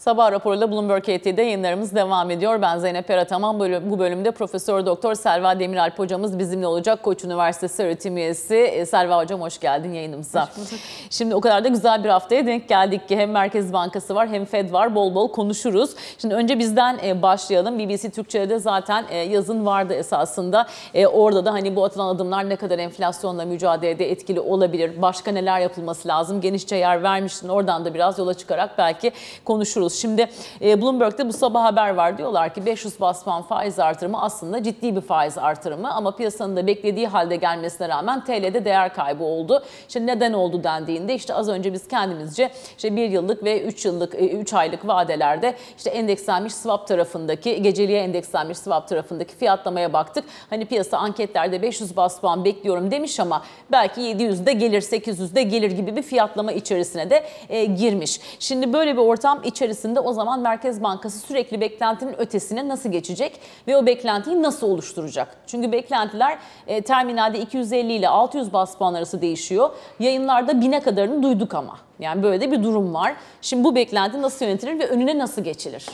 Sabah raporuyla Bloomberg HT'de yayınlarımız devam ediyor. Ben Zeynep Erataman. Bu bölümde Profesör Doktor Selva Demiralp hocamız bizimle olacak. Koç Üniversitesi öğretim üyesi. E, Selva hocam hoş geldin yayınımıza. Hoş Şimdi o kadar da güzel bir haftaya denk geldik ki hem Merkez Bankası var hem Fed var. Bol bol konuşuruz. Şimdi önce bizden e, başlayalım. BBC Türkçe'de zaten e, yazın vardı esasında. Orada da hani bu atılan adımlar ne kadar enflasyonla mücadelede etkili olabilir? Başka neler yapılması lazım? Genişçe yer vermiştin. Oradan da biraz yola çıkarak belki konuşuruz konuşuyoruz. Şimdi e, Bloomberg'de bu sabah haber var diyorlar ki 500 bas puan faiz artırımı aslında ciddi bir faiz artırımı ama piyasanın da beklediği halde gelmesine rağmen TL'de değer kaybı oldu. İşte neden oldu dendiğinde işte az önce biz kendimizce işte 1 yıllık ve 3 yıllık 3 e, aylık vadelerde işte endekslenmiş swap tarafındaki geceliğe endekslenmiş swap tarafındaki fiyatlamaya baktık. Hani piyasa anketlerde 500 bas puan bekliyorum demiş ama belki 700'de gelir 800'de gelir gibi bir fiyatlama içerisine de e, girmiş. Şimdi böyle bir ortam içerisinde içerisinde o zaman Merkez Bankası sürekli beklentinin ötesine nasıl geçecek ve o beklentiyi nasıl oluşturacak? Çünkü beklentiler e, terminalde 250 ile 600 bas puan arası değişiyor. Yayınlarda 1000'e kadarını duyduk ama. Yani böyle de bir durum var. Şimdi bu beklenti nasıl yönetilir ve önüne nasıl geçilir?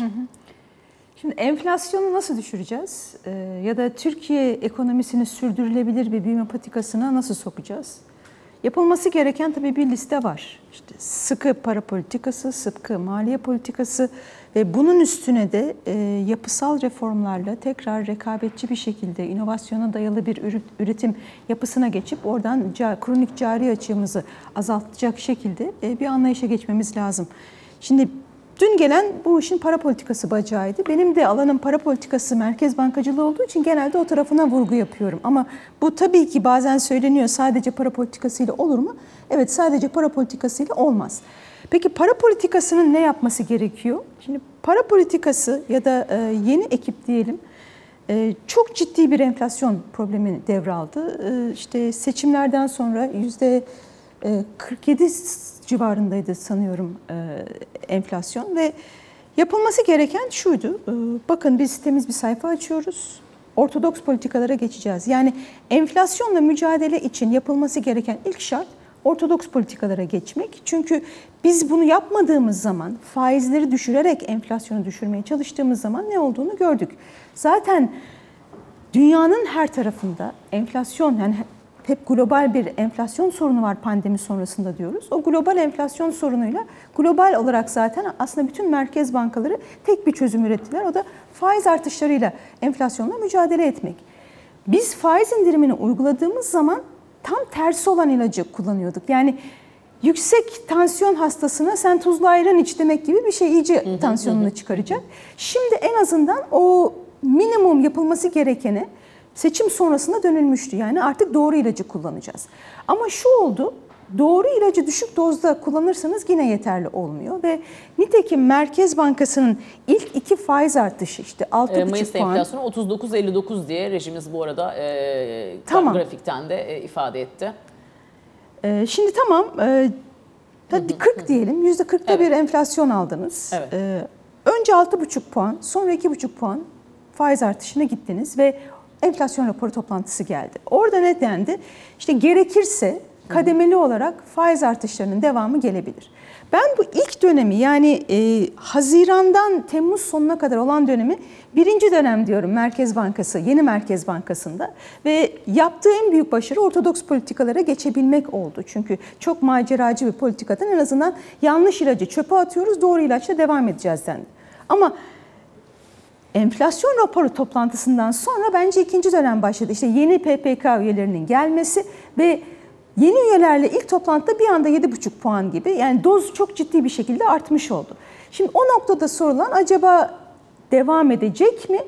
Şimdi enflasyonu nasıl düşüreceğiz? Ee, ya da Türkiye ekonomisini sürdürülebilir bir büyüme patikasına nasıl sokacağız? Yapılması gereken tabii bir liste var. İşte sıkı para politikası, sıkı maliye politikası ve bunun üstüne de e, yapısal reformlarla tekrar rekabetçi bir şekilde inovasyona dayalı bir üretim yapısına geçip oradan kronik cari açığımızı azaltacak şekilde e, bir anlayışa geçmemiz lazım. Şimdi Dün gelen bu işin para politikası bacağıydı. Benim de alanım para politikası, merkez bankacılığı olduğu için genelde o tarafına vurgu yapıyorum. Ama bu tabii ki bazen söyleniyor sadece para politikasıyla olur mu? Evet sadece para politikasıyla olmaz. Peki para politikasının ne yapması gerekiyor? Şimdi para politikası ya da e, yeni ekip diyelim e, çok ciddi bir enflasyon problemi devraldı. E, işte seçimlerden sonra yüzde 47 civarındaydı sanıyorum e, enflasyon ve yapılması gereken şuydu. E, bakın biz temiz bir sayfa açıyoruz. Ortodoks politikalara geçeceğiz. Yani enflasyonla mücadele için yapılması gereken ilk şart ortodoks politikalara geçmek. Çünkü biz bunu yapmadığımız zaman faizleri düşürerek enflasyonu düşürmeye çalıştığımız zaman ne olduğunu gördük. Zaten dünyanın her tarafında enflasyon yani hep global bir enflasyon sorunu var pandemi sonrasında diyoruz. O global enflasyon sorunuyla global olarak zaten aslında bütün merkez bankaları tek bir çözüm ürettiler. O da faiz artışlarıyla enflasyonla mücadele etmek. Biz faiz indirimini uyguladığımız zaman tam tersi olan ilacı kullanıyorduk. Yani yüksek tansiyon hastasına sen tuzlu ayran iç demek gibi bir şey iyice tansiyonunu çıkaracak. Şimdi en azından o minimum yapılması gerekeni seçim sonrasında dönülmüştü. Yani artık doğru ilacı kullanacağız. Ama şu oldu, doğru ilacı düşük dozda kullanırsanız yine yeterli olmuyor ve nitekim Merkez Bankası'nın ilk iki faiz artışı işte 6,5 e, Mayıs puan. enflasyonu 39.59 diye rejimiz bu arada e, tamam. grafikten de e, ifade etti. E, şimdi tamam, e, hadi 40 diyelim, %40'da evet. bir enflasyon aldınız. Evet. E, önce 6,5 puan, sonra 2,5 puan faiz artışına gittiniz ve enflasyon raporu toplantısı geldi. Orada ne dendi? İşte gerekirse kademeli olarak faiz artışlarının devamı gelebilir. Ben bu ilk dönemi yani e, Haziran'dan Temmuz sonuna kadar olan dönemi birinci dönem diyorum Merkez Bankası, yeni Merkez Bankası'nda ve yaptığı en büyük başarı ortodoks politikalara geçebilmek oldu. Çünkü çok maceracı bir politikadan en azından yanlış ilacı çöpe atıyoruz, doğru ilaçla devam edeceğiz dendi. Ama enflasyon raporu toplantısından sonra bence ikinci dönem başladı. İşte yeni PPK üyelerinin gelmesi ve yeni üyelerle ilk toplantıda bir anda 7,5 puan gibi yani doz çok ciddi bir şekilde artmış oldu. Şimdi o noktada sorulan acaba devam edecek mi?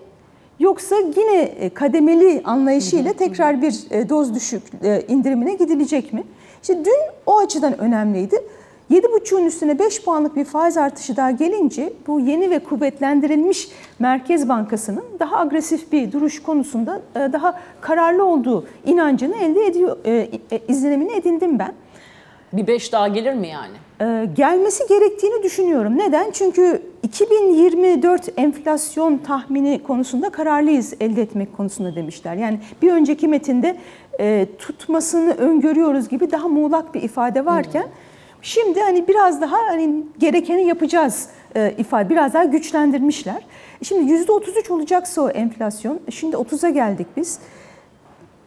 Yoksa yine e, kademeli anlayışıyla tekrar bir e, doz düşük e, indirimine gidilecek mi? İşte dün o açıdan önemliydi. 7,5'un üstüne 5 puanlık bir faiz artışı daha gelince bu yeni ve kuvvetlendirilmiş Merkez Bankası'nın daha agresif bir duruş konusunda e, daha kararlı olduğu inancını elde ediyor, e, e, izlenimini edindim ben. Bir 5 daha gelir mi yani? Gelmesi gerektiğini düşünüyorum. Neden? Çünkü 2024 enflasyon tahmini konusunda kararlıyız elde etmek konusunda demişler. Yani bir önceki metinde tutmasını öngörüyoruz gibi daha muğlak bir ifade varken... Hmm Şimdi hani biraz daha hani gerekeni yapacağız e, ifade biraz daha güçlendirmişler. Şimdi %33 olacaksa o enflasyon, şimdi 30'a geldik biz.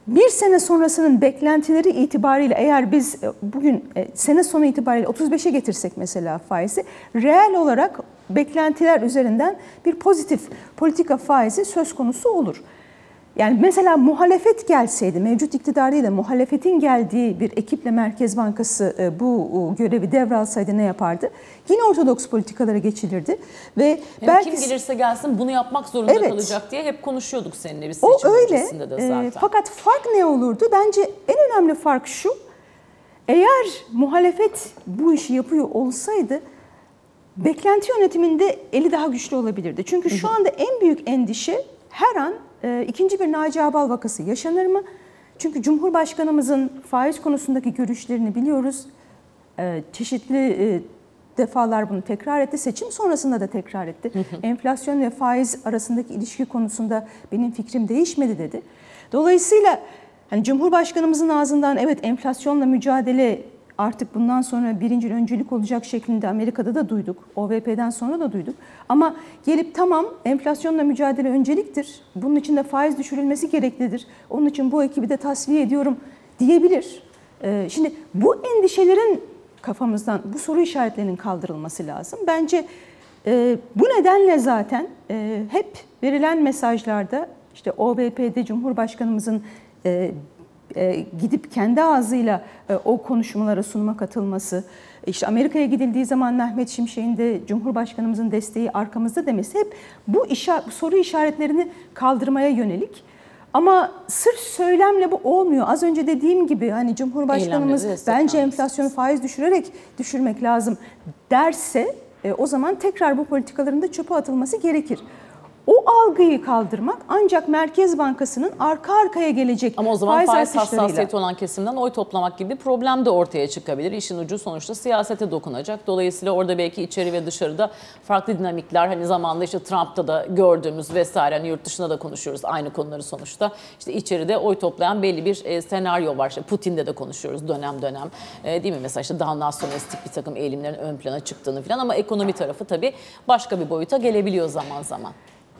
Bir sene sonrasının beklentileri itibariyle eğer biz e, bugün e, sene sonu itibariyle 35'e getirsek mesela faizi, reel olarak beklentiler üzerinden bir pozitif politika faizi söz konusu olur. Yani mesela muhalefet gelseydi, mevcut iktidar değil de muhalefetin geldiği bir ekiple Merkez Bankası e, bu görevi devralsaydı ne yapardı? Yine ortodoks politikalara geçilirdi ve Yani belki kim gelirse gelsin bunu yapmak zorunda Evet. kalacak diye hep konuşuyorduk seninle biz o seçim öyle. öncesinde de Ee, zaten. fakat fark ne olurdu? Bence en önemli fark şu. Eğer muhalefet bu işi yapıyor olsaydı beklenti yönetiminde eli daha güçlü olabilirdi. Çünkü şu anda en büyük endişe her an e, ikinci bir Naci Ağbal vakası yaşanır mı? Çünkü Cumhurbaşkanımızın faiz konusundaki görüşlerini biliyoruz. E, çeşitli e, defalar bunu tekrar etti. Seçim sonrasında da tekrar etti. Enflasyon ve faiz arasındaki ilişki konusunda benim fikrim değişmedi dedi. Dolayısıyla hani Cumhurbaşkanımızın ağzından evet enflasyonla mücadele artık bundan sonra birinci öncülük olacak şeklinde Amerika'da da duyduk. OVP'den sonra da duyduk. Ama gelip tamam enflasyonla mücadele önceliktir. Bunun için de faiz düşürülmesi gereklidir. Onun için bu ekibi de tasfiye ediyorum diyebilir. Ee, Şimdi bu endişelerin kafamızdan, bu soru işaretlerinin kaldırılması lazım. Bence e, bu nedenle zaten e, hep verilen mesajlarda işte OVP'de Cumhurbaşkanımızın e, gidip kendi ağzıyla e, o konuşmalara sunuma katılması, işte Amerika'ya gidildiği zaman Mehmet Şimşek'in de Cumhurbaşkanımızın desteği arkamızda demesi hep bu işa- soru işaretlerini kaldırmaya yönelik. Ama sırf söylemle bu olmuyor. Az önce dediğim gibi hani Cumhurbaşkanımız bence enflasyonu faiz düşürerek düşürmek lazım derse e, o zaman tekrar bu politikaların da çöpe atılması gerekir. O algıyı kaldırmak ancak Merkez Bankası'nın arka arkaya gelecek Ama o zaman faiz, artışlarıyla. hassasiyeti olan kesimden oy toplamak gibi bir problem de ortaya çıkabilir. İşin ucu sonuçta siyasete dokunacak. Dolayısıyla orada belki içeri ve dışarıda farklı dinamikler hani zamanında işte Trump'ta da gördüğümüz vesaire hani yurt dışında da konuşuyoruz aynı konuları sonuçta. İşte içeride oy toplayan belli bir e, senaryo var. İşte Putin'de de konuşuyoruz dönem dönem. E, değil mi? Mesela işte daha nasyonalistik bir takım eğilimlerin ön plana çıktığını falan ama ekonomi tarafı tabii başka bir boyuta gelebiliyor zaman zaman.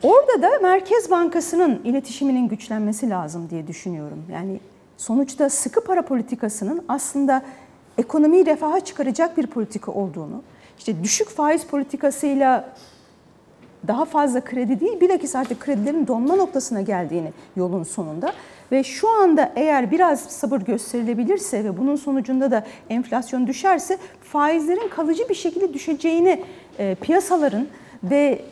Orada da Merkez Bankası'nın iletişiminin güçlenmesi lazım diye düşünüyorum. Yani sonuçta sıkı para politikasının aslında ekonomiyi refaha çıkaracak bir politika olduğunu, işte düşük faiz politikasıyla daha fazla kredi değil, bilakis artık kredilerin donma noktasına geldiğini yolun sonunda ve şu anda eğer biraz sabır gösterilebilirse ve bunun sonucunda da enflasyon düşerse faizlerin kalıcı bir şekilde düşeceğini e, piyasaların ve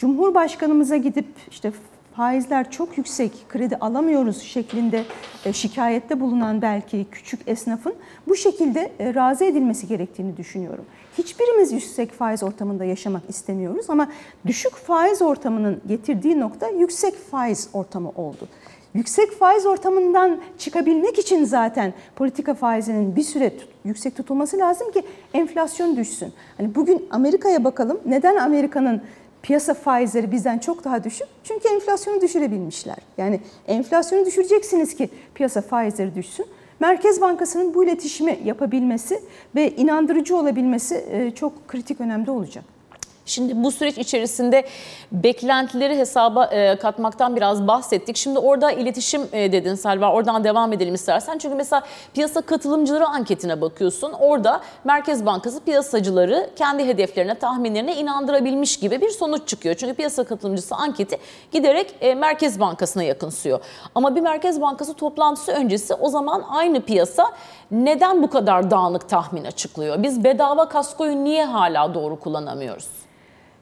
Cumhurbaşkanımıza gidip işte faizler çok yüksek, kredi alamıyoruz şeklinde e, şikayette bulunan belki küçük esnafın bu şekilde e, razı edilmesi gerektiğini düşünüyorum. Hiçbirimiz yüksek faiz ortamında yaşamak istemiyoruz ama düşük faiz ortamının getirdiği nokta yüksek faiz ortamı oldu. Yüksek faiz ortamından çıkabilmek için zaten politika faizinin bir süre tut- yüksek tutulması lazım ki enflasyon düşsün. Hani bugün Amerika'ya bakalım. Neden Amerika'nın piyasa faizleri bizden çok daha düşük? Çünkü enflasyonu düşürebilmişler. Yani enflasyonu düşüreceksiniz ki piyasa faizleri düşsün. Merkez Bankası'nın bu iletişimi yapabilmesi ve inandırıcı olabilmesi e, çok kritik önemde olacak. Şimdi bu süreç içerisinde beklentileri hesaba e, katmaktan biraz bahsettik. Şimdi orada iletişim e, dedin Selva. Oradan devam edelim istersen. Çünkü mesela piyasa katılımcıları anketine bakıyorsun. Orada Merkez Bankası piyasacıları kendi hedeflerine, tahminlerine inandırabilmiş gibi bir sonuç çıkıyor. Çünkü piyasa katılımcısı anketi giderek e, Merkez Bankası'na yakınsıyor. Ama bir Merkez Bankası toplantısı öncesi o zaman aynı piyasa neden bu kadar dağınık tahmin açıklıyor? Biz bedava kaskoyu niye hala doğru kullanamıyoruz?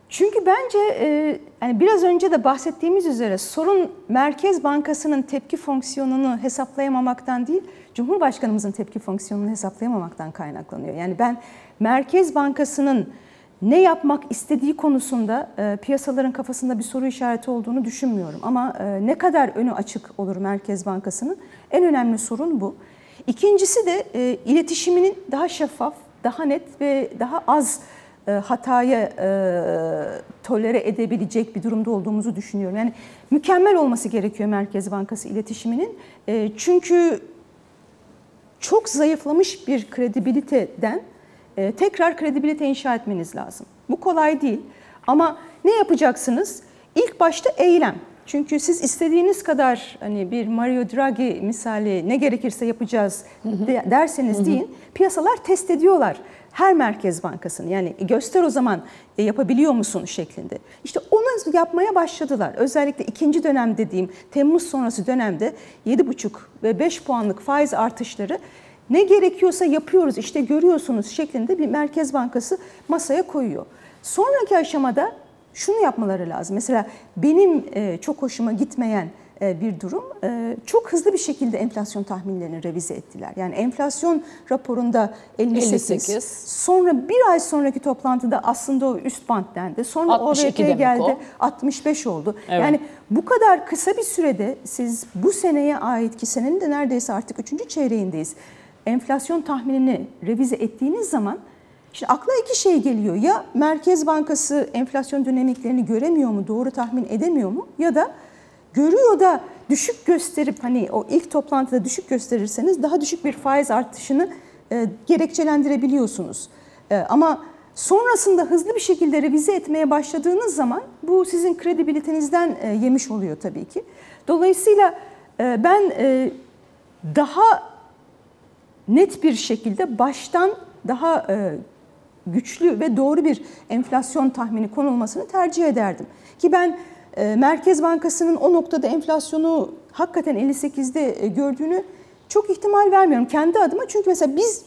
Çünkü bence e, yani biraz önce de bahsettiğimiz üzere sorun Merkez Bankası'nın tepki fonksiyonunu hesaplayamamaktan değil, Cumhurbaşkanımızın tepki fonksiyonunu hesaplayamamaktan kaynaklanıyor. Yani ben Merkez Bankası'nın ne yapmak istediği konusunda e, piyasaların kafasında bir soru işareti olduğunu düşünmüyorum. Ama e, ne kadar önü açık olur Merkez Bankası'nın en önemli sorun bu. İkincisi de e, iletişiminin daha şeffaf, daha net ve daha az hataya e, tolere edebilecek bir durumda olduğumuzu düşünüyorum. Yani mükemmel olması gerekiyor Merkez Bankası iletişiminin. E, çünkü çok zayıflamış bir kredibiliteden e, tekrar kredibilite inşa etmeniz lazım. Bu kolay değil ama ne yapacaksınız? İlk başta eylem. Çünkü siz istediğiniz kadar hani bir Mario Draghi misali ne gerekirse yapacağız de- derseniz deyin piyasalar test ediyorlar her merkez bankasını. Yani göster o zaman e, yapabiliyor musun şeklinde. İşte onu yapmaya başladılar. Özellikle ikinci dönem dediğim Temmuz sonrası dönemde 7,5 ve 5 puanlık faiz artışları ne gerekiyorsa yapıyoruz işte görüyorsunuz şeklinde bir merkez bankası masaya koyuyor. Sonraki aşamada şunu yapmaları lazım. Mesela benim e, çok hoşuma gitmeyen e, bir durum e, çok hızlı bir şekilde enflasyon tahminlerini revize ettiler. Yani enflasyon raporunda 58, 58. sonra bir ay sonraki toplantıda aslında o üst band dendi. Sonra 62 OVP geldi o. 65 oldu. Evet. Yani bu kadar kısa bir sürede siz bu seneye ait ki senenin de neredeyse artık 3. çeyreğindeyiz. Enflasyon tahminini revize ettiğiniz zaman Şimdi akla iki şey geliyor. Ya Merkez Bankası enflasyon dinamiklerini göremiyor mu, doğru tahmin edemiyor mu? Ya da görüyor da düşük gösterip hani o ilk toplantıda düşük gösterirseniz daha düşük bir faiz artışını e, gerekçelendirebiliyorsunuz. E, ama sonrasında hızlı bir şekilde revize etmeye başladığınız zaman bu sizin kredibilitenizden e, yemiş oluyor tabii ki. Dolayısıyla e, ben e, daha net bir şekilde baştan daha e, güçlü ve doğru bir enflasyon tahmini konulmasını tercih ederdim. Ki ben e, Merkez Bankası'nın o noktada enflasyonu hakikaten 58'de e, gördüğünü çok ihtimal vermiyorum kendi adıma. Çünkü mesela biz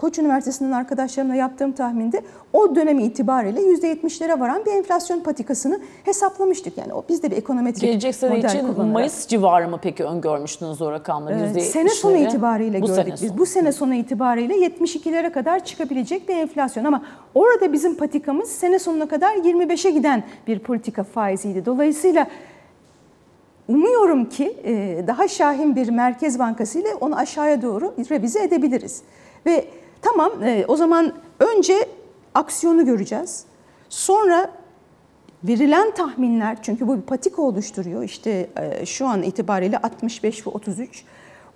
Koç Üniversitesi'nden arkadaşlarımla yaptığım tahminde o dönemi itibariyle %70'lere varan bir enflasyon patikasını hesaplamıştık. Yani o biz de bir ekonometrik Gelecek sene model için kullanarak. Mayıs civarı mı peki öngörmüştünüz o rakamları? Ee, %70'leri? Sene sonu itibariyle Bu gördük sene biz. sonu. Bu sene sonu itibariyle 72'lere kadar çıkabilecek bir enflasyon ama orada bizim patikamız sene sonuna kadar 25'e giden bir politika faiziydi. Dolayısıyla umuyorum ki e, daha şahin bir Merkez Bankası ile onu aşağıya doğru revize edebiliriz. Ve tamam e, o zaman önce aksiyonu göreceğiz. Sonra verilen tahminler çünkü bu bir patika oluşturuyor işte e, şu an itibariyle 65 ve 33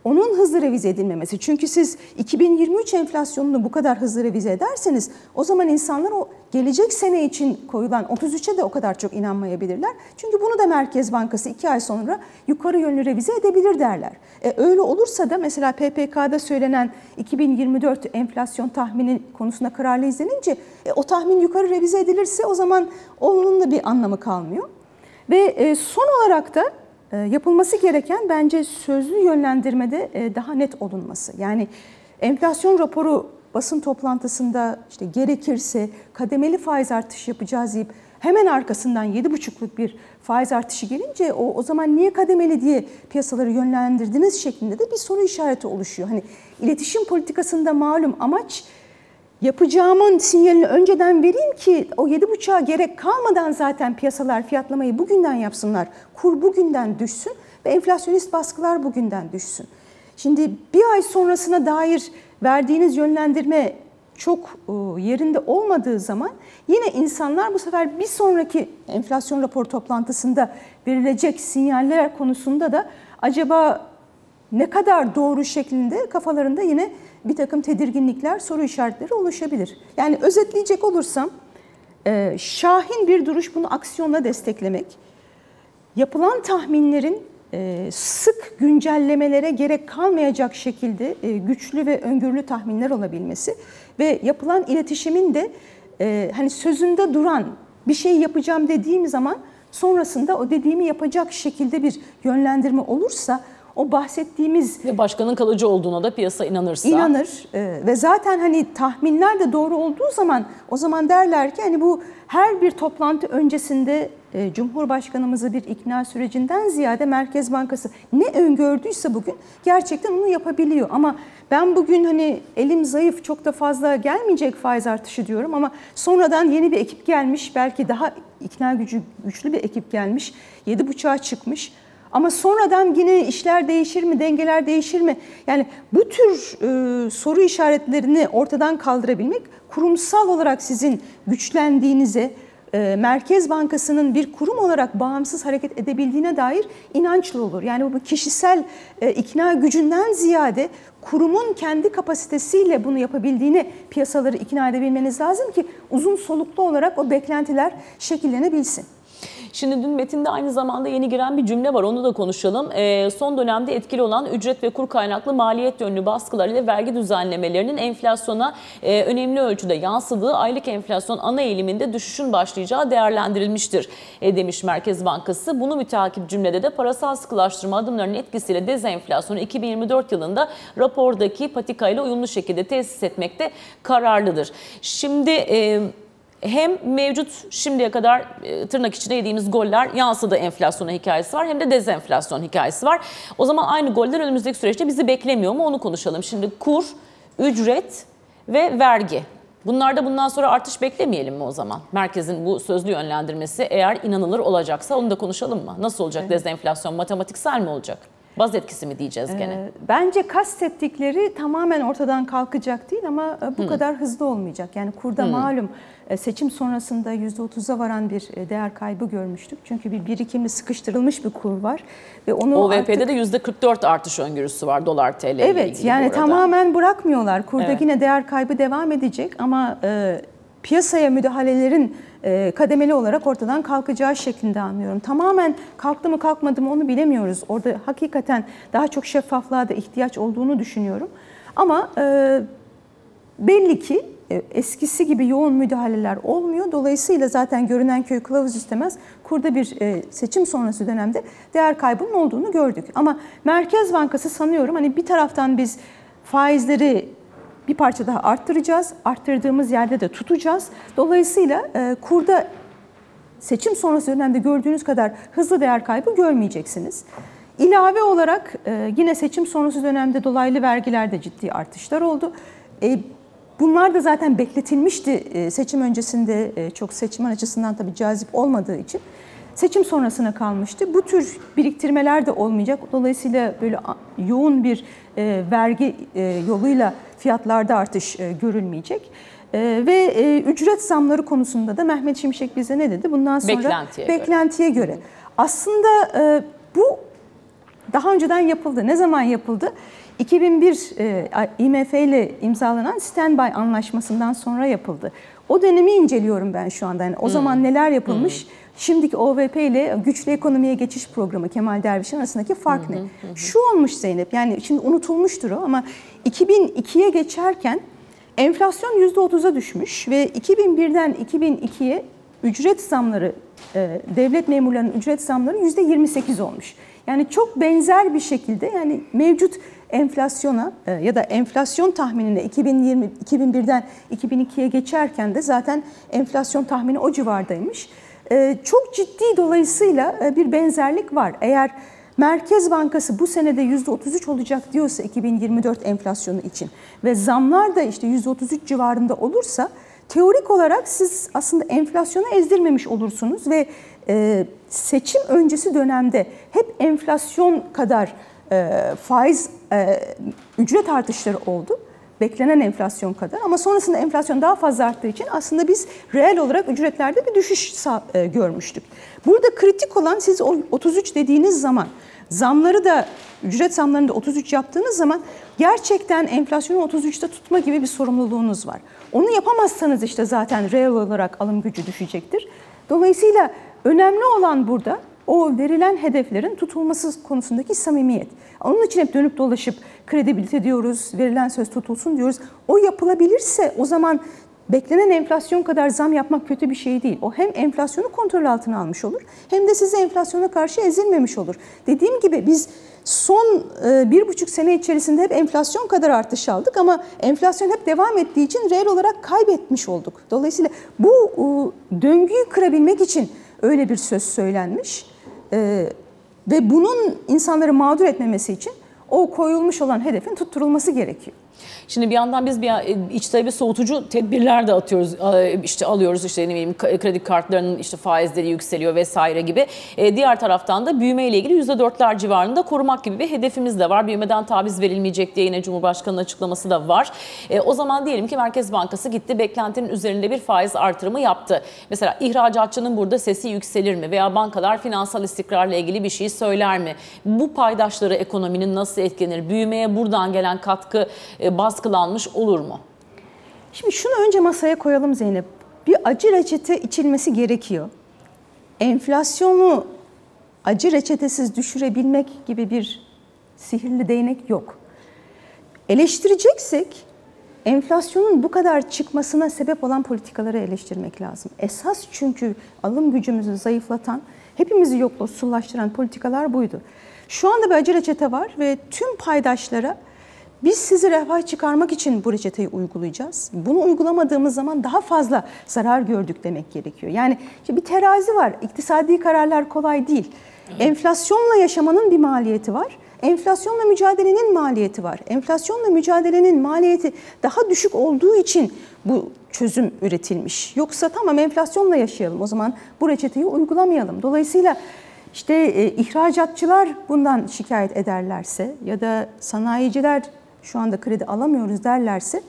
onun hızlı revize edilmemesi. Çünkü siz 2023 enflasyonunu bu kadar hızlı revize ederseniz o zaman insanlar o gelecek sene için koyulan 33'e de o kadar çok inanmayabilirler. Çünkü bunu da Merkez Bankası 2 ay sonra yukarı yönlü revize edebilir derler. E, öyle olursa da mesela PPK'da söylenen 2024 enflasyon tahmini konusunda kararlı izlenince e, o tahmin yukarı revize edilirse o zaman onun da bir anlamı kalmıyor. Ve e, son olarak da yapılması gereken bence sözlü yönlendirmede e, daha net olunması. Yani enflasyon raporu basın toplantısında işte gerekirse kademeli faiz artışı yapacağız deyip hemen arkasından 7,5'luk bir faiz artışı gelince o, o zaman niye kademeli diye piyasaları yönlendirdiniz şeklinde de bir soru işareti oluşuyor. Hani iletişim politikasında malum amaç yapacağımın sinyalini önceden vereyim ki o 7,5'a gerek kalmadan zaten piyasalar fiyatlamayı bugünden yapsınlar. Kur bugünden düşsün ve enflasyonist baskılar bugünden düşsün. Şimdi bir ay sonrasına dair verdiğiniz yönlendirme çok e, yerinde olmadığı zaman yine insanlar bu sefer bir sonraki enflasyon raporu toplantısında verilecek sinyaller konusunda da acaba ne kadar doğru şeklinde kafalarında yine bir takım tedirginlikler, soru işaretleri oluşabilir. Yani özetleyecek olursam e, şahin bir duruş bunu aksiyonla desteklemek, yapılan tahminlerin e, sık güncellemelere gerek kalmayacak şekilde e, güçlü ve öngörülü tahminler olabilmesi ve yapılan iletişimin de hani sözünde duran bir şey yapacağım dediğim zaman sonrasında o dediğimi yapacak şekilde bir yönlendirme olursa o bahsettiğimiz Ve başkanın kalıcı olduğuna da piyasa inanırsa. inanır Ee, ve zaten hani tahminler de doğru olduğu zaman o zaman derler ki hani bu her bir toplantı öncesinde e, Cumhurbaşkanımızı bir ikna sürecinden ziyade Merkez Bankası ne öngördüyse bugün gerçekten onu yapabiliyor. Ama ben bugün hani elim zayıf çok da fazla gelmeyecek faiz artışı diyorum ama sonradan yeni bir ekip gelmiş belki daha ikna gücü güçlü bir ekip gelmiş 7.5'a çıkmış. Ama sonradan yine işler değişir mi, dengeler değişir mi? Yani bu tür e, soru işaretlerini ortadan kaldırabilmek kurumsal olarak sizin güçlendiğinize, e, Merkez Bankası'nın bir kurum olarak bağımsız hareket edebildiğine dair inançlı olur. Yani bu kişisel e, ikna gücünden ziyade kurumun kendi kapasitesiyle bunu yapabildiğini piyasaları ikna edebilmeniz lazım ki uzun soluklu olarak o beklentiler şekillenebilsin. Şimdi dün metinde aynı zamanda yeni giren bir cümle var onu da konuşalım. Ee, son dönemde etkili olan ücret ve kur kaynaklı maliyet yönlü baskılar ile vergi düzenlemelerinin enflasyona e, önemli ölçüde yansıdığı aylık enflasyon ana eğiliminde düşüşün başlayacağı değerlendirilmiştir e, demiş Merkez Bankası. Bunu müteakip cümlede de parasal sıkılaştırma adımlarının etkisiyle dezenflasyonu 2024 yılında rapordaki patikayla uyumlu şekilde tesis etmekte kararlıdır. Şimdi e, hem mevcut şimdiye kadar e, tırnak içinde yediğimiz goller yansıdı enflasyona hikayesi var hem de dezenflasyon hikayesi var. O zaman aynı goller önümüzdeki süreçte bizi beklemiyor mu onu konuşalım. Şimdi kur, ücret ve vergi. Bunlarda bundan sonra artış beklemeyelim mi o zaman? Merkezin bu sözlü yönlendirmesi eğer inanılır olacaksa onu da konuşalım mı? Nasıl olacak dezenflasyon? Matematiksel mi olacak? Baz etkisi mi diyeceğiz gene? Ee, Bence kastettikleri tamamen ortadan kalkacak değil ama e, bu kadar hızlı olmayacak. Yani kurda malum e, seçim sonrasında %30'a varan bir e, değer kaybı görmüştük. Çünkü bir birikimli sıkıştırılmış bir kur var ve onu OVP'de artık- de %44 artış öngörüsü var dolar TL ile Evet yani tamamen bırakmıyorlar. Kurda Evet. yine değer kaybı devam edecek ama e, piyasaya müdahalelerin e, kademeli olarak ortadan kalkacağı şeklinde anlıyorum. Tamamen kalktı mı kalkmadı mı onu bilemiyoruz. Orada hakikaten daha çok şeffaflığa da ihtiyaç olduğunu düşünüyorum. Ama e, belli ki e, eskisi gibi yoğun müdahaleler olmuyor. Dolayısıyla zaten görünen köy kılavuz istemez. Kurda bir seçim sonrası dönemde değer kaybının olduğunu gördük. Ama Merkez Bankası sanıyorum hani bir taraftan biz faizleri bir parça daha arttıracağız. Arttırdığımız yerde de tutacağız. Dolayısıyla e, kurda seçim sonrası dönemde gördüğünüz kadar hızlı değer kaybı görmeyeceksiniz. İlave olarak e, yine seçim sonrası dönemde dolaylı vergilerde ciddi artışlar oldu. E, Bunlar da zaten bekletilmişti seçim öncesinde çok seçmen açısından tabii cazip olmadığı için. Seçim sonrasına kalmıştı. Bu tür biriktirmeler de olmayacak. Dolayısıyla böyle yoğun bir vergi yoluyla fiyatlarda artış e, görülmeyecek. E, ve e, ücret zamları konusunda da Mehmet Şimşek bize ne dedi? Bundan sonra Beklentiye göre. beklentiye göre. Aslında e, bu daha önceden yapıldı. Ne zaman yapıldı? 2001 e, IMF ile imzalanan standby anlaşmasından sonra yapıldı. O dönemi inceliyorum ben şu anda. Yani o zaman neler yapılmış? Şimdiki OVP ile güçlü ekonomiye geçiş programı Kemal Derviş'in arasındaki fark ne? Şu olmuş Zeynep. Yani şimdi unutulmuştur o ama 2002'ye geçerken enflasyon %30'a düşmüş ve 2001'den 2002'ye ücret zamları, e, devlet memurlarının ücret zamları %28 olmuş. Yani çok benzer bir şekilde yani mevcut enflasyona e, ya da enflasyon tahminine 2020 2001'den 2002'ye geçerken de zaten enflasyon tahmini o civardaymış. E, Çok ciddi dolayısıyla e, bir benzerlik var. Eğer Merkez Bankası bu senede %33 olacak diyorsa 2024 enflasyonu için ve zamlar da işte %33 civarında olursa teorik olarak siz aslında enflasyonu ezdirmemiş olursunuz ve e, seçim öncesi dönemde hep enflasyon kadar e, faiz ücret artışları oldu. Beklenen enflasyon kadar ama sonrasında enflasyon daha fazla arttığı için aslında biz reel olarak ücretlerde bir düşüş e, görmüştük. Burada kritik olan siz o 33 dediğiniz zaman zamları da ücret zamlarını da 33 yaptığınız zaman gerçekten enflasyonu 33'te tutma gibi bir sorumluluğunuz var. Onu yapamazsanız işte zaten reel olarak alım gücü düşecektir. Dolayısıyla önemli olan burada o verilen hedeflerin tutulması konusundaki samimiyet. Onun için hep dönüp dolaşıp kredibilite diyoruz, verilen söz tutulsun diyoruz. O yapılabilirse o zaman beklenen enflasyon kadar zam yapmak kötü bir şey değil. O hem enflasyonu kontrol altına almış olur hem de sizi enflasyona karşı ezilmemiş olur. Dediğim gibi biz son e, bir buçuk sene içerisinde hep enflasyon kadar artış aldık ama enflasyon hep devam ettiği için reel olarak kaybetmiş olduk. Dolayısıyla bu döngüyü kırabilmek için öyle bir söz söylenmiş. E, ve bunun insanları mağdur etmemesi için o koyulmuş olan hedefin tutturulması gerekiyor. Şimdi bir yandan biz bir e, içte bir soğutucu tedbirler de atıyoruz, e, işte alıyoruz işte ne bileyim kredi kartlarının işte faizleri yükseliyor vesaire gibi. E, diğer taraftan da büyüme ile ilgili %4'ler civarında korumak gibi bir hedefimiz de var. Büyümeden taviz verilmeyecek diye yine Cumhurbaşkanı'nın açıklaması da var. O zaman diyelim ki Merkez Bankası gitti beklentinin üzerinde bir faiz artırımı yaptı. Mesela ihracatçının burada sesi yükselir mi veya bankalar finansal istikrarla ilgili bir şey söyler mi? Bu paydaşları ekonominin nasıl etkilenir? Büyümeye buradan gelen katkı baskılanmış olur mu? Şimdi şunu önce masaya koyalım Zeynep. Bir acı reçete içilmesi gerekiyor. Enflasyonu acı reçetesiz düşürebilmek gibi bir sihirli değnek yok. Eleştireceksek enflasyonun bu kadar çıkmasına sebep olan politikaları eleştirmek lazım. Esas çünkü alım gücümüzü zayıflatan, hepimizi yoksullaştıran politikalar buydu. Şu anda bir acı reçete var ve tüm paydaşlara biz sizi refah çıkarmak için bu reçeteyi uygulayacağız. Bunu uygulamadığımız zaman daha fazla zarar gördük demek gerekiyor. Yani işte bir terazi var. İktisadi kararlar kolay değil. Enflasyonla yaşamanın bir maliyeti var. Enflasyonla mücadelenin maliyeti var. Enflasyonla mücadelenin maliyeti daha düşük olduğu için bu çözüm üretilmiş. Yoksa tamam enflasyonla yaşayalım o zaman bu reçeteyi uygulamayalım. Dolayısıyla işte e, ihracatçılar bundan şikayet ederlerse ya da sanayiciler şu anda kredi alamıyoruz derlerse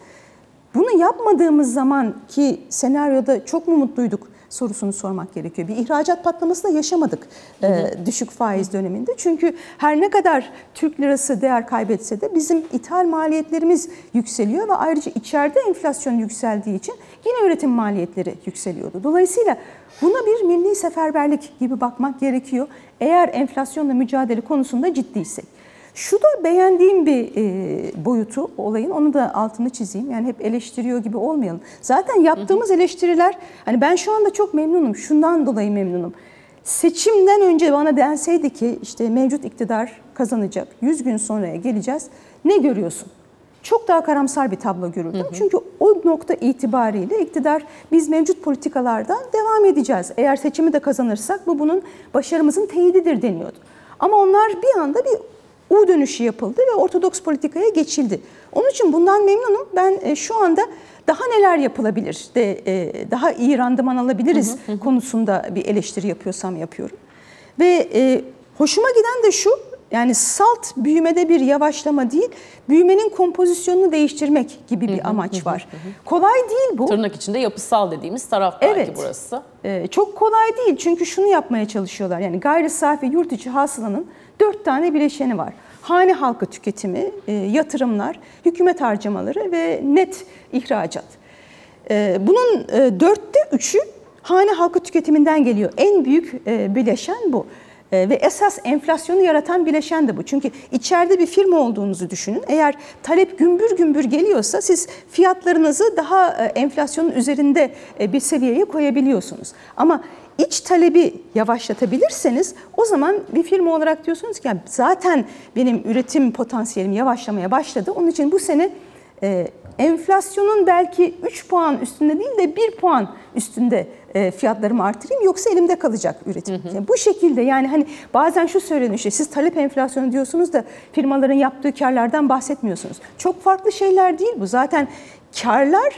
bunu yapmadığımız zaman ki senaryoda çok mu mutluyduk sorusunu sormak gerekiyor. Bir ihracat patlaması da yaşamadık e, düşük faiz döneminde. Çünkü her ne kadar Türk lirası değer kaybetse de bizim ithal maliyetlerimiz yükseliyor ve ayrıca içeride enflasyon yükseldiği için yine üretim maliyetleri yükseliyordu. Dolayısıyla buna bir milli seferberlik gibi bakmak gerekiyor. Eğer enflasyonla mücadele konusunda ciddiysek. Şu da beğendiğim bir e, boyutu olayın, onu da altını çizeyim. Yani hep eleştiriyor gibi olmayalım. Zaten yaptığımız eleştiriler, hani ben şu anda çok memnunum, şundan dolayı memnunum. Seçimden önce bana denseydi ki işte mevcut iktidar kazanacak, 100 gün sonraya geleceğiz. Ne görüyorsun? Çok daha karamsar bir tablo görürdüm. Çünkü o nokta itibariyle iktidar biz mevcut politikalardan devam edeceğiz. Eğer seçimi de kazanırsak bu bunun başarımızın teyididir deniyordu. Ama onlar bir anda bir U dönüşü yapıldı ve ortodoks politikaya geçildi. Onun için bundan memnunum. Ben e, şu anda daha neler yapılabilir de e, daha iyi randıman alabiliriz konusunda bir eleştiri yapıyorsam yapıyorum. Ve e, hoşuma giden de şu yani salt büyümede bir yavaşlama değil, büyümenin kompozisyonunu değiştirmek gibi bir amaç var. Kolay değil bu. Tırnak içinde yapısal dediğimiz taraf belki Evet. burası. Ee, çok kolay değil çünkü şunu yapmaya çalışıyorlar. Yani gayri safi yurt içi hasılanın dört tane bileşeni var. Hane halkı tüketimi, e, yatırımlar, hükümet harcamaları ve net ihracat. Ee, bunun e, dörtte üçü hane halkı tüketiminden geliyor. En büyük e, bileşen bu. E, Ve esas enflasyonu yaratan bileşen de bu. Çünkü içeride bir firma olduğunuzu düşünün. Eğer talep gümbür gümbür geliyorsa siz fiyatlarınızı daha e, enflasyonun üzerinde e, bir seviyeye koyabiliyorsunuz. Ama iç talebi yavaşlatabilirseniz o zaman bir firma olarak diyorsunuz ki "Ya zaten benim üretim potansiyelim yavaşlamaya başladı. Onun için bu sene e, enflasyonun belki 3 puan üstünde değil de 1 puan üstünde e, fiyatlarımı artırayım yoksa elimde kalacak üretim. Yani bu şekilde yani hani bazen şu söyleniyor işte siz talep enflasyonu diyorsunuz da firmaların yaptığı karlardan bahsetmiyorsunuz. Çok farklı şeyler değil bu. Zaten karlar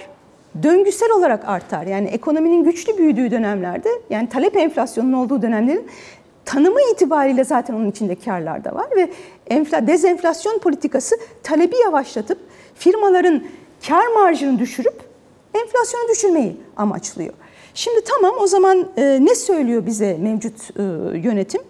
döngüsel olarak artar. Yani ekonominin güçlü büyüdüğü dönemlerde yani talep enflasyonunun olduğu dönemlerin tanımı itibariyle zaten onun içinde karlar da var ve enfla, dezenflasyon politikası talebi yavaşlatıp firmaların kar marjını düşürüp enflasyonu düşürmeyi amaçlıyor. Şimdi tamam o zaman e, ne söylüyor bize mevcut e, yönetim?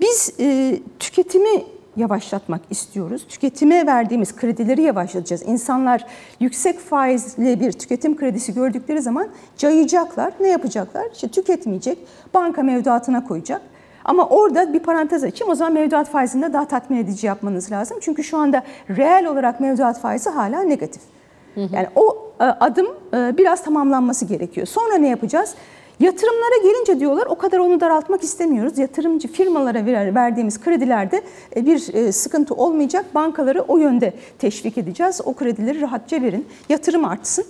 Biz e, tüketimi yavaşlatmak istiyoruz. Tüketime verdiğimiz kredileri yavaşlatacağız. İnsanlar yüksek faizli bir tüketim kredisi gördükleri zaman cayacaklar. Ne yapacaklar? İşte tüketmeyecek, banka mevduatına koyacak. Ama orada bir parantez açayım. O zaman mevduat faizini de daha tatmin edici yapmanız lazım. Çünkü şu anda reel olarak mevduat faizi hala negatif. Yani o e, adım e, biraz tamamlanması gerekiyor. Sonra ne yapacağız? Yatırımlara gelince diyorlar o kadar onu daraltmak istemiyoruz. Yatırımcı firmalara ver- verdiğimiz kredilerde e, bir e, sıkıntı olmayacak. Bankaları o yönde teşvik edeceğiz. O kredileri rahatça verin. Yatırım artsın.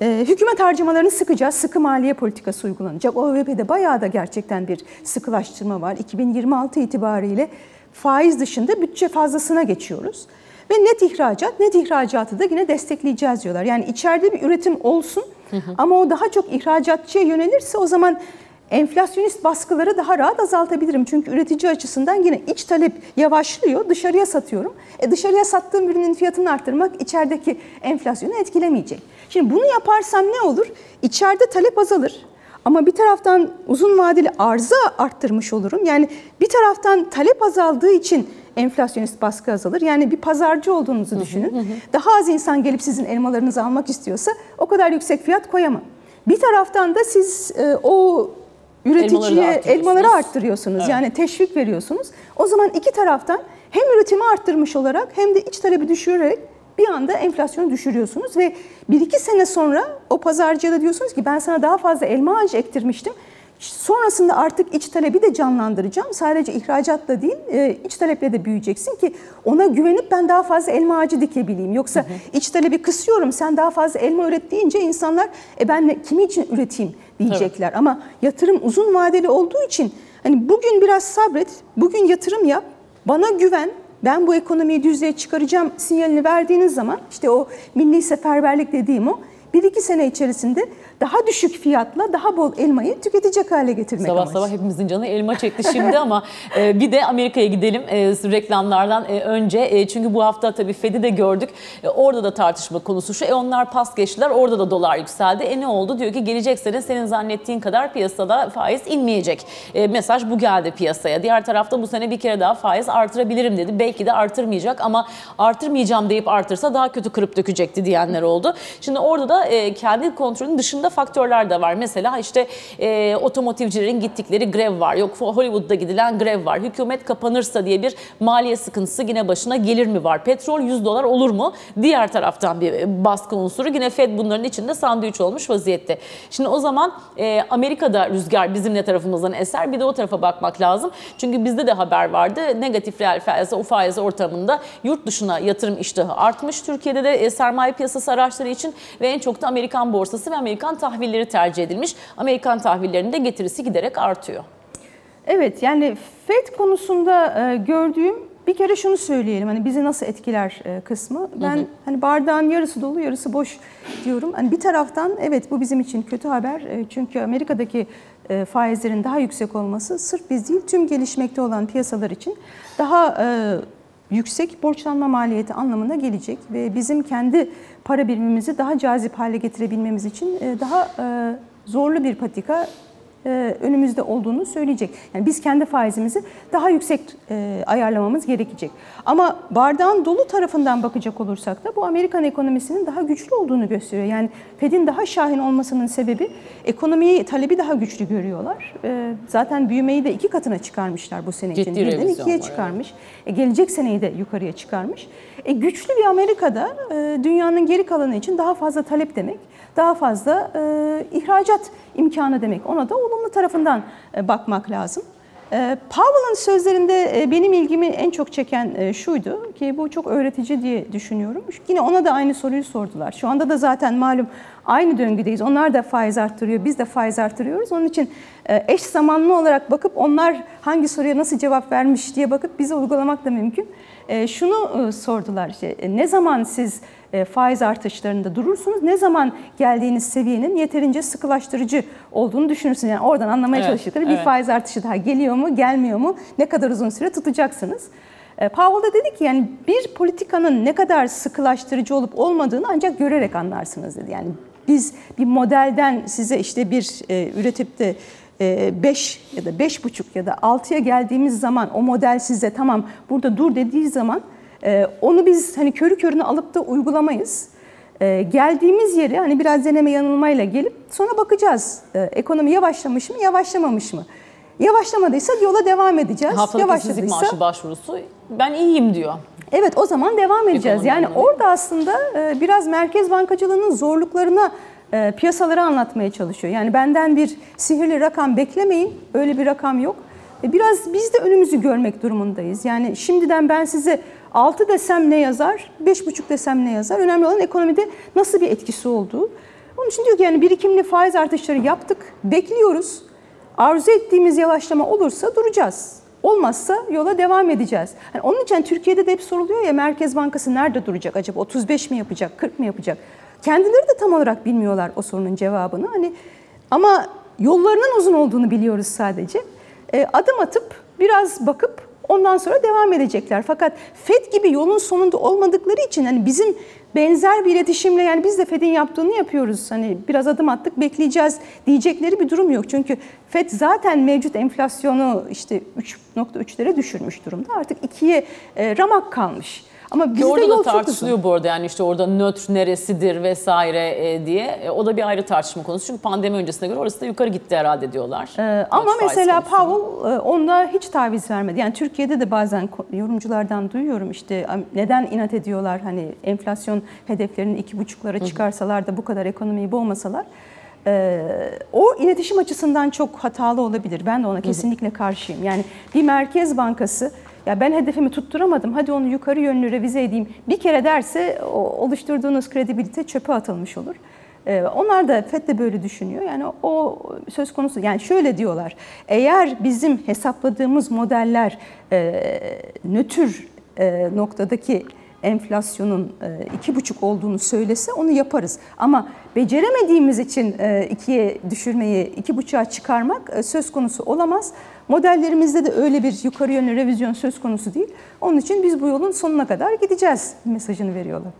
E, hükümet harcamalarını sıkacağız. Sıkı maliye politikası uygulanacak. OVP'de bayağı da gerçekten bir sıkılaştırma var. 2026 itibariyle faiz dışında bütçe fazlasına geçiyoruz. ve net ihracat, net ihracatı da yine destekleyeceğiz diyorlar. Yani içeride bir üretim olsun ama o daha çok ihracatçıya yönelirse o zaman enflasyonist baskıları daha rahat azaltabilirim. Çünkü üretici açısından yine iç talep yavaşlıyor, dışarıya satıyorum. E dışarıya sattığım ürünün fiyatını arttırmak içerideki enflasyonu etkilemeyecek. Şimdi bunu yaparsam ne olur? İçeride talep azalır. Ama bir taraftan uzun vadeli arzı arttırmış olurum. Yani bir taraftan talep azaldığı için enflasyonist baskı azalır. Yani bir pazarcı olduğunuzu düşünün. Daha az insan gelip sizin elmalarınızı almak istiyorsa o kadar yüksek fiyat koyamam. Bir taraftan da siz e, o üreticiye Elmaları elmaları arttırıyorsunuz. Evet. Yani teşvik veriyorsunuz. O zaman iki taraftan hem üretimi arttırmış olarak hem de iç talebi düşürerek bir anda enflasyonu düşürüyorsunuz ve bir iki sene sonra o pazarcıya da diyorsunuz ki ben sana daha fazla elma ağacı ektirmiştim. Sonrasında artık iç talebi de canlandıracağım. Sadece ihracatla değil, e, iç taleple de büyüyeceksin ki ona güvenip ben daha fazla elma ağacı dikebileyim. Yoksa iç talebi kısıyorum, sen daha fazla elma üret deyince insanlar e ben kimi için üreteyim diyecekler. Ama yatırım uzun vadeli olduğu için hani bugün biraz sabret, bugün yatırım yap, bana güven, ben bu ekonomiyi düzlüğe çıkaracağım sinyalini verdiğiniz zaman işte o milli seferberlik dediğim o bir iki sene içerisinde daha düşük fiyatla daha bol elmayı tüketecek hale getirmek Sabah amacı. sabah hepimizin canı elma çekti şimdi ama e, bir de Amerika'ya gidelim e, reklamlardan e, önce. E, çünkü bu hafta tabii Fed'i de gördük. E, orada da tartışma konusu şu. E onlar pas geçtiler. Orada da dolar yükseldi. E ne oldu? Diyor ki gelecek sene senin zannettiğin kadar piyasada faiz inmeyecek. E, mesaj bu geldi piyasaya. Diğer tarafta bu sene bir kere daha faiz artırabilirim dedi. Belki de artırmayacak ama artırmayacağım deyip artırsa daha kötü kırıp dökecekti diyenler oldu. Şimdi orada da e, kendi kontrolünün dışında faktörler de var. Mesela işte e, otomotivcilerin gittikleri grev var. Yok Hollywood'da gidilen grev var. Hükümet kapanırsa diye bir maliye sıkıntısı yine başına gelir mi var? Petrol 100 dolar olur mu? Diğer taraftan bir e, baskı unsuru. Yine Fed bunların içinde sandviç olmuş vaziyette. Şimdi o zaman e, Amerika'da rüzgar bizim ne tarafımızdan eser bir de o tarafa bakmak lazım. Çünkü bizde de haber vardı. Negatif reel faiz, o faiz ortamında yurt dışına yatırım iştahı artmış. Türkiye'de de e, sermaye piyasası araçları için ve en çok da Amerikan borsası ve Amerikan tahvilleri tercih edilmiş. Amerikan tahvillerinin de getirisi giderek artıyor. Evet yani FED konusunda e, gördüğüm bir kere şunu söyleyelim hani bizi nasıl etkiler e, kısmı. Ben hani bardağın yarısı dolu yarısı boş diyorum. Hani bir taraftan evet bu bizim için kötü haber. E, çünkü Amerika'daki faizlerin daha yüksek olması sırf biz değil tüm gelişmekte olan piyasalar için daha yüksek borçlanma maliyeti anlamına gelecek ve bizim kendi para birimimizi daha cazip hale getirebilmemiz için e, daha e, zorlu bir patika önümüzde olduğunu söyleyecek. Yani biz kendi faizimizi daha yüksek e, ayarlamamız gerekecek. Ama bardağın dolu tarafından bakacak olursak da bu Amerikan ekonomisinin daha güçlü olduğunu gösteriyor. Yani Fed'in daha şahin olmasının sebebi ekonomiyi talebi daha güçlü görüyorlar. E, zaten büyümeyi de iki katına çıkarmışlar bu sene için. Birden ikiye çıkarmış. E, gelecek seneyi de yukarıya çıkarmış. E, güçlü bir Amerika'da e, dünyanın geri kalanı için daha fazla talep demek, daha fazla e, ihracat imkanı demek. Ona da olumlu tarafından e, bakmak lazım. E, Powell'ın sözlerinde e, benim ilgimi en çok çeken şuydu ki bu çok öğretici diye düşünüyorum. Yine ona da aynı soruyu sordular. Şu anda da zaten malum aynı döngüdeyiz. Onlar da faiz arttırıyor, biz de faiz arttırıyoruz. Onun için eş zamanlı olarak bakıp onlar hangi soruya nasıl cevap vermiş diye bakıp bize uygulamak da mümkün. Şunu sordular işte ne zaman siz faiz artışlarında durursunuz. Ne zaman geldiğiniz seviyenin yeterince sıkılaştırıcı olduğunu düşünürsünüz. Yani oradan anlamaya Evet, çalıştıkları bir evet. faiz artışı daha geliyor mu, gelmiyor mu, ne kadar uzun süre tutacaksınız. E, Powell da dedi ki yani bir politikanın ne kadar sıkılaştırıcı olup olmadığını ancak görerek anlarsınız dedi. Yani biz bir modelden size işte bir e, üretip de 5 ya da 5,5 ya da 6'ya geldiğimiz zaman o model size tamam burada dur dediği zaman e, onu biz hani körü körüne alıp da uygulamayız. E, geldiğimiz yeri hani biraz deneme yanılmayla gelip sonra bakacağız. E, ekonomi yavaşlamış mı, yavaşlamamış mı? Yavaşlamadıysa yola devam edeceğiz. Haftalık işsizlik maaşı başvurusu ben iyiyim diyor. Evet o zaman devam edeceğiz. Ekonomi Yani anlamında. orada aslında e, biraz merkez bankacılığının zorluklarına e, piyasaları anlatmaya çalışıyor. Yani benden bir sihirli rakam beklemeyin. Öyle bir rakam yok. E, Biraz biz de önümüzü görmek durumundayız. Yani şimdiden ben size 6 desem ne yazar, 5,5 desem ne yazar? Önemli olan ekonomide nasıl bir etkisi olduğu. Onun için diyor ki yani birikimli faiz artışları yaptık, bekliyoruz. Arzu ettiğimiz yavaşlama olursa duracağız. Olmazsa yola devam edeceğiz. Yani onun için Türkiye'de de hep soruluyor ya Merkez Bankası nerede duracak acaba? 35 mi yapacak, 40 mı yapacak? Kendileri de tam olarak bilmiyorlar o sorunun cevabını. Hani ama yollarının uzun olduğunu biliyoruz sadece. E, adım atıp biraz bakıp ondan sonra devam edecekler. Fakat FED gibi yolun sonunda olmadıkları için hani bizim benzer bir iletişimle yani biz de FED'in yaptığını yapıyoruz. Hani biraz adım attık bekleyeceğiz diyecekleri bir durum yok. Çünkü FED zaten mevcut enflasyonu işte 3.3'lere düşürmüş durumda. Artık ikiye e, ramak kalmış. Ama bizde orada yol da çok tartışılıyor bu arada yani işte orada nötr neresidir vesaire e, diye. E, o da bir ayrı tartışma konusu. Çünkü pandemi öncesine göre orası da yukarı gitti herhalde diyorlar. Ee, ama mesela konusunda. Powell e, onda hiç taviz vermedi. Yani Türkiye'de de bazen yorumculardan duyuyorum işte neden inat ediyorlar hani enflasyon hedeflerini iki buçuklara çıkarsalar da bu kadar ekonomiyi boğmasalar. Ee, o iletişim açısından çok hatalı olabilir. Ben de ona kesinlikle karşıyım. Yani bir merkez bankası ya ben hedefimi tutturamadım hadi onu yukarı yönlü revize edeyim bir kere derse oluşturduğunuz kredibilite çöpe atılmış olur. Ee, Onlar da FED de böyle düşünüyor. Yani o söz konusu yani şöyle diyorlar. Eğer bizim hesapladığımız modeller e, nötr e, noktadaki enflasyonun e, iki buçuk olduğunu söylese onu yaparız. Ama beceremediğimiz için e, ikiye düşürmeyi, iki buçuğa çıkarmak e, söz konusu olamaz. Modellerimizde de öyle bir yukarı yönlü revizyon söz konusu değil. Onun için biz bu yolun sonuna kadar gideceğiz mesajını veriyorlar.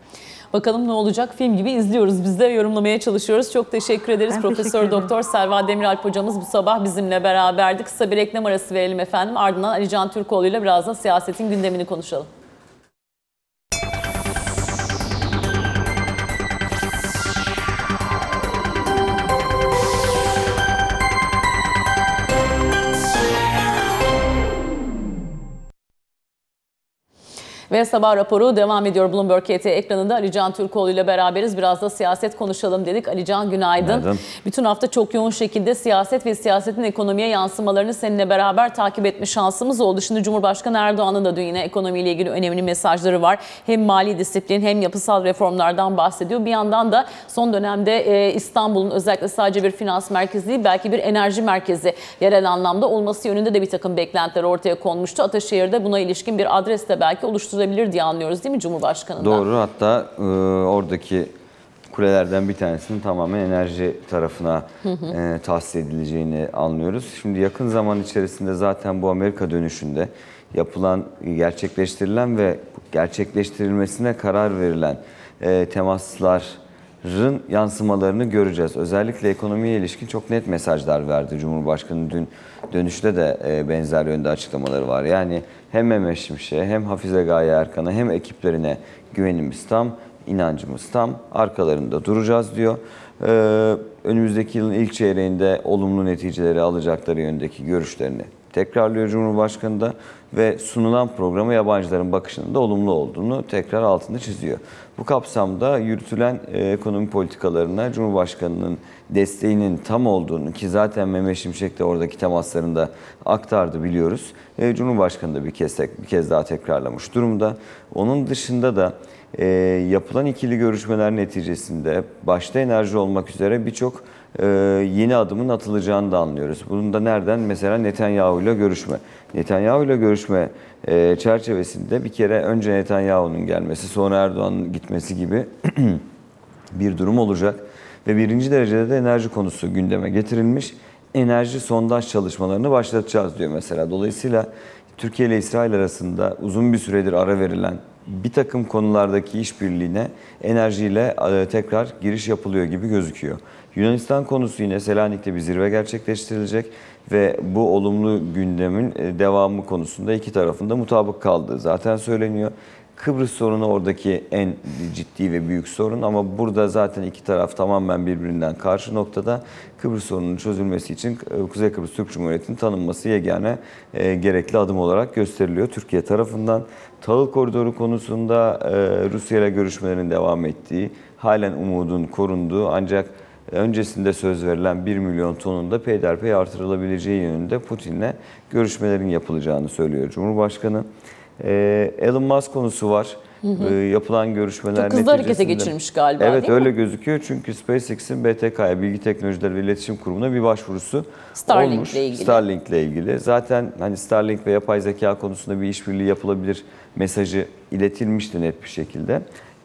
Bakalım ne olacak film gibi izliyoruz. Biz de yorumlamaya çalışıyoruz. Çok teşekkür ederiz. Ben Profesör. Doktor Selva Demiralp hocamız bu sabah bizimle beraberdi. Kısa bir reklam arası verelim efendim. Ardından Ali Can Türkoğlu ile biraz da siyasetin gündemini konuşalım. Ve sabah raporu devam ediyor Bloomberg KT ekranında. Ali Can Türkoğlu ile beraberiz. Biraz da siyaset konuşalım dedik. Ali Can günaydın. Günaydın. Bütün hafta çok yoğun şekilde siyaset ve siyasetin ekonomiye yansımalarını seninle beraber takip etme şansımız oldu. Şimdi Cumhurbaşkanı Erdoğan'ın da dün yine ekonomiyle ilgili önemli mesajları var. Hem mali disiplin hem yapısal reformlardan bahsediyor. Bir yandan da son dönemde e, İstanbul'un özellikle sadece bir finans merkezi değil belki bir enerji merkezi yerel anlamda olması yönünde de bir takım beklentiler ortaya konmuştu. Ataşehir'de buna ilişkin bir adres de belki oluşturabilir diye anlıyoruz değil mi Cumhurbaşkanı'ndan? Doğru hatta e, oradaki kulelerden bir tanesinin tamamen enerji tarafına e, tahsis edileceğini anlıyoruz. Şimdi yakın zaman içerisinde zaten bu Amerika dönüşünde yapılan, gerçekleştirilen ve gerçekleştirilmesine karar verilen e, temasların yansımalarını göreceğiz. Özellikle ekonomiye ilişkin çok net mesajlar verdi Cumhurbaşkanı dün dönüşte de e, benzer yönde açıklamaları var. Yani hem Mehmet Şimşek'e hem Hafize Gaye Erkan'a hem ekiplerine güvenimiz tam, inancımız tam, arkalarında duracağız diyor. Ee, önümüzdeki yılın ilk çeyreğinde olumlu neticeleri alacakları yönündeki görüşlerini tekrarlıyor Cumhurbaşkanı da ve sunulan programa yabancıların bakışının da olumlu olduğunu tekrar altını çiziyor. Bu kapsamda yürütülen e, ekonomi politikalarına Cumhurbaşkanı'nın desteğinin tam olduğunu ki zaten Mehmet Şimşek de oradaki temaslarında aktardı biliyoruz. E, Cumhurbaşkanı da bir kez, bir kez daha tekrarlamış durumda. Onun dışında da e, yapılan ikili görüşmeler neticesinde başta enerji olmak üzere birçok e, yeni adımın atılacağını da anlıyoruz. Bunun da nereden? Mesela Netanyahu ile görüşme. Netanyahu ile görüşme e, çerçevesinde bir kere önce Netanyahu'nun gelmesi sonra Erdoğan'ın gitmesi gibi bir durum olacak. Ve birinci derecede de enerji konusu gündeme getirilmiş. Enerji sondaj çalışmalarını başlatacağız diyor mesela. Dolayısıyla Türkiye ile İsrail arasında uzun bir süredir ara verilen bir takım konulardaki işbirliğine enerjiyle e, tekrar giriş yapılıyor gibi gözüküyor. Yunanistan konusu yine Selanik'te bir zirve gerçekleştirilecek ve bu olumlu gündemin e, devamı konusunda iki tarafında mutabık kaldığı zaten söyleniyor. Kıbrıs sorunu oradaki en ciddi ve büyük sorun ama burada zaten iki taraf tamamen birbirinden karşı noktada. Kıbrıs sorununun çözülmesi için e, Kuzey Kıbrıs Türk Cumhuriyeti'nin tanınması yegane e, gerekli adım olarak gösteriliyor Türkiye tarafından. Tahıl koridoru konusunda e, Rusya ile görüşmelerin devam ettiği, halen umudun korunduğu ancak öncesinde söz verilen 1 milyon tonun da peyderpey artırılabileceği yönünde Putin'le görüşmelerin yapılacağını söylüyor Cumhurbaşkanı. Ee, Elon Musk konusu var. e, yapılan görüşmeler Çok hızlı harekete geçirmiş galiba, Evet değil mi? öyle gözüküyor çünkü SpaceX'in BTK'ya Bilgi Teknolojileri ve İletişim Kurumu'na bir başvurusu Starlink'le olmuş. ilgili. Starlink'le ilgili. Zaten hani Starlink ve yapay zeka konusunda bir işbirliği yapılabilir mesajı iletilmişti net bir şekilde.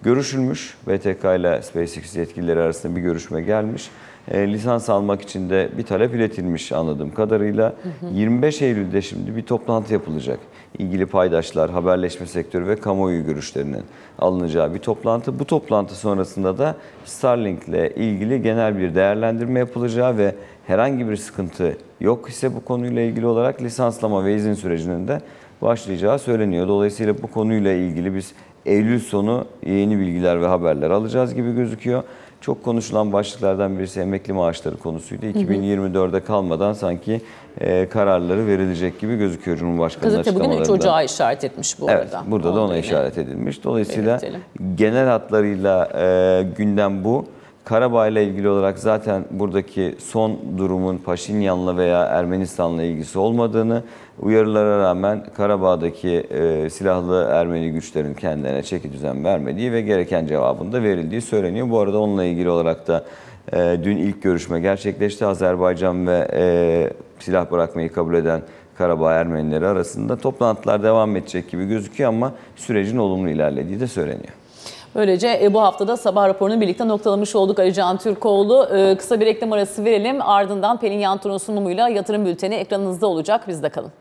Görüşülmüş. BTK ile SpaceX yetkilileri arasında bir görüşme gelmiş. E, lisans almak için de bir talep iletilmiş anladığım kadarıyla. 25 Eylül'de şimdi bir toplantı yapılacak. İlgili paydaşlar, haberleşme sektörü ve kamuoyu görüşlerinin alınacağı bir toplantı. Bu toplantı sonrasında da Starlink ile ilgili genel bir değerlendirme yapılacağı ve herhangi bir sıkıntı yok ise bu konuyla ilgili olarak lisanslama ve izin sürecinin de başlayacağı söyleniyor. Dolayısıyla bu konuyla ilgili biz Eylül sonu yeni bilgiler ve haberler alacağız gibi gözüküyor. Çok konuşulan başlıklardan birisi emekli maaşları konusuydu. 2024'e kalmadan sanki e, kararları verilecek gibi gözüküyor Cumhurbaşkanı'nın Gazete bugün 3 açıklamalarında. Ocağı işaret etmiş bu Evet, arada. burada da ona yine işaret edilmiş. Dolayısıyla belirtelim. genel hatlarıyla e, gündem bu. Karabağ ile ilgili olarak zaten buradaki son durumun Paşinyan'la veya Ermenistan'la ilgisi olmadığını, uyarılara rağmen Karabağ'daki e, silahlı Ermeni güçlerin kendilerine çeki düzen vermediği ve gereken cevabın da verildiği söyleniyor. Bu arada onunla ilgili olarak da e, dün ilk görüşme gerçekleşti. Azerbaycan ve e, silah bırakmayı kabul eden Karabağ Ermenileri arasında toplantılar devam edecek gibi gözüküyor ama sürecin olumlu ilerlediği de söyleniyor. Böylece e, bu haftada sabah raporunu birlikte noktalamış olduk Ali Can Türkoğlu. E, Kısa bir reklam arası verelim. Ardından Pelin Yantur'un sunumuyla yatırım bülteni ekranınızda olacak. Bizde kalın.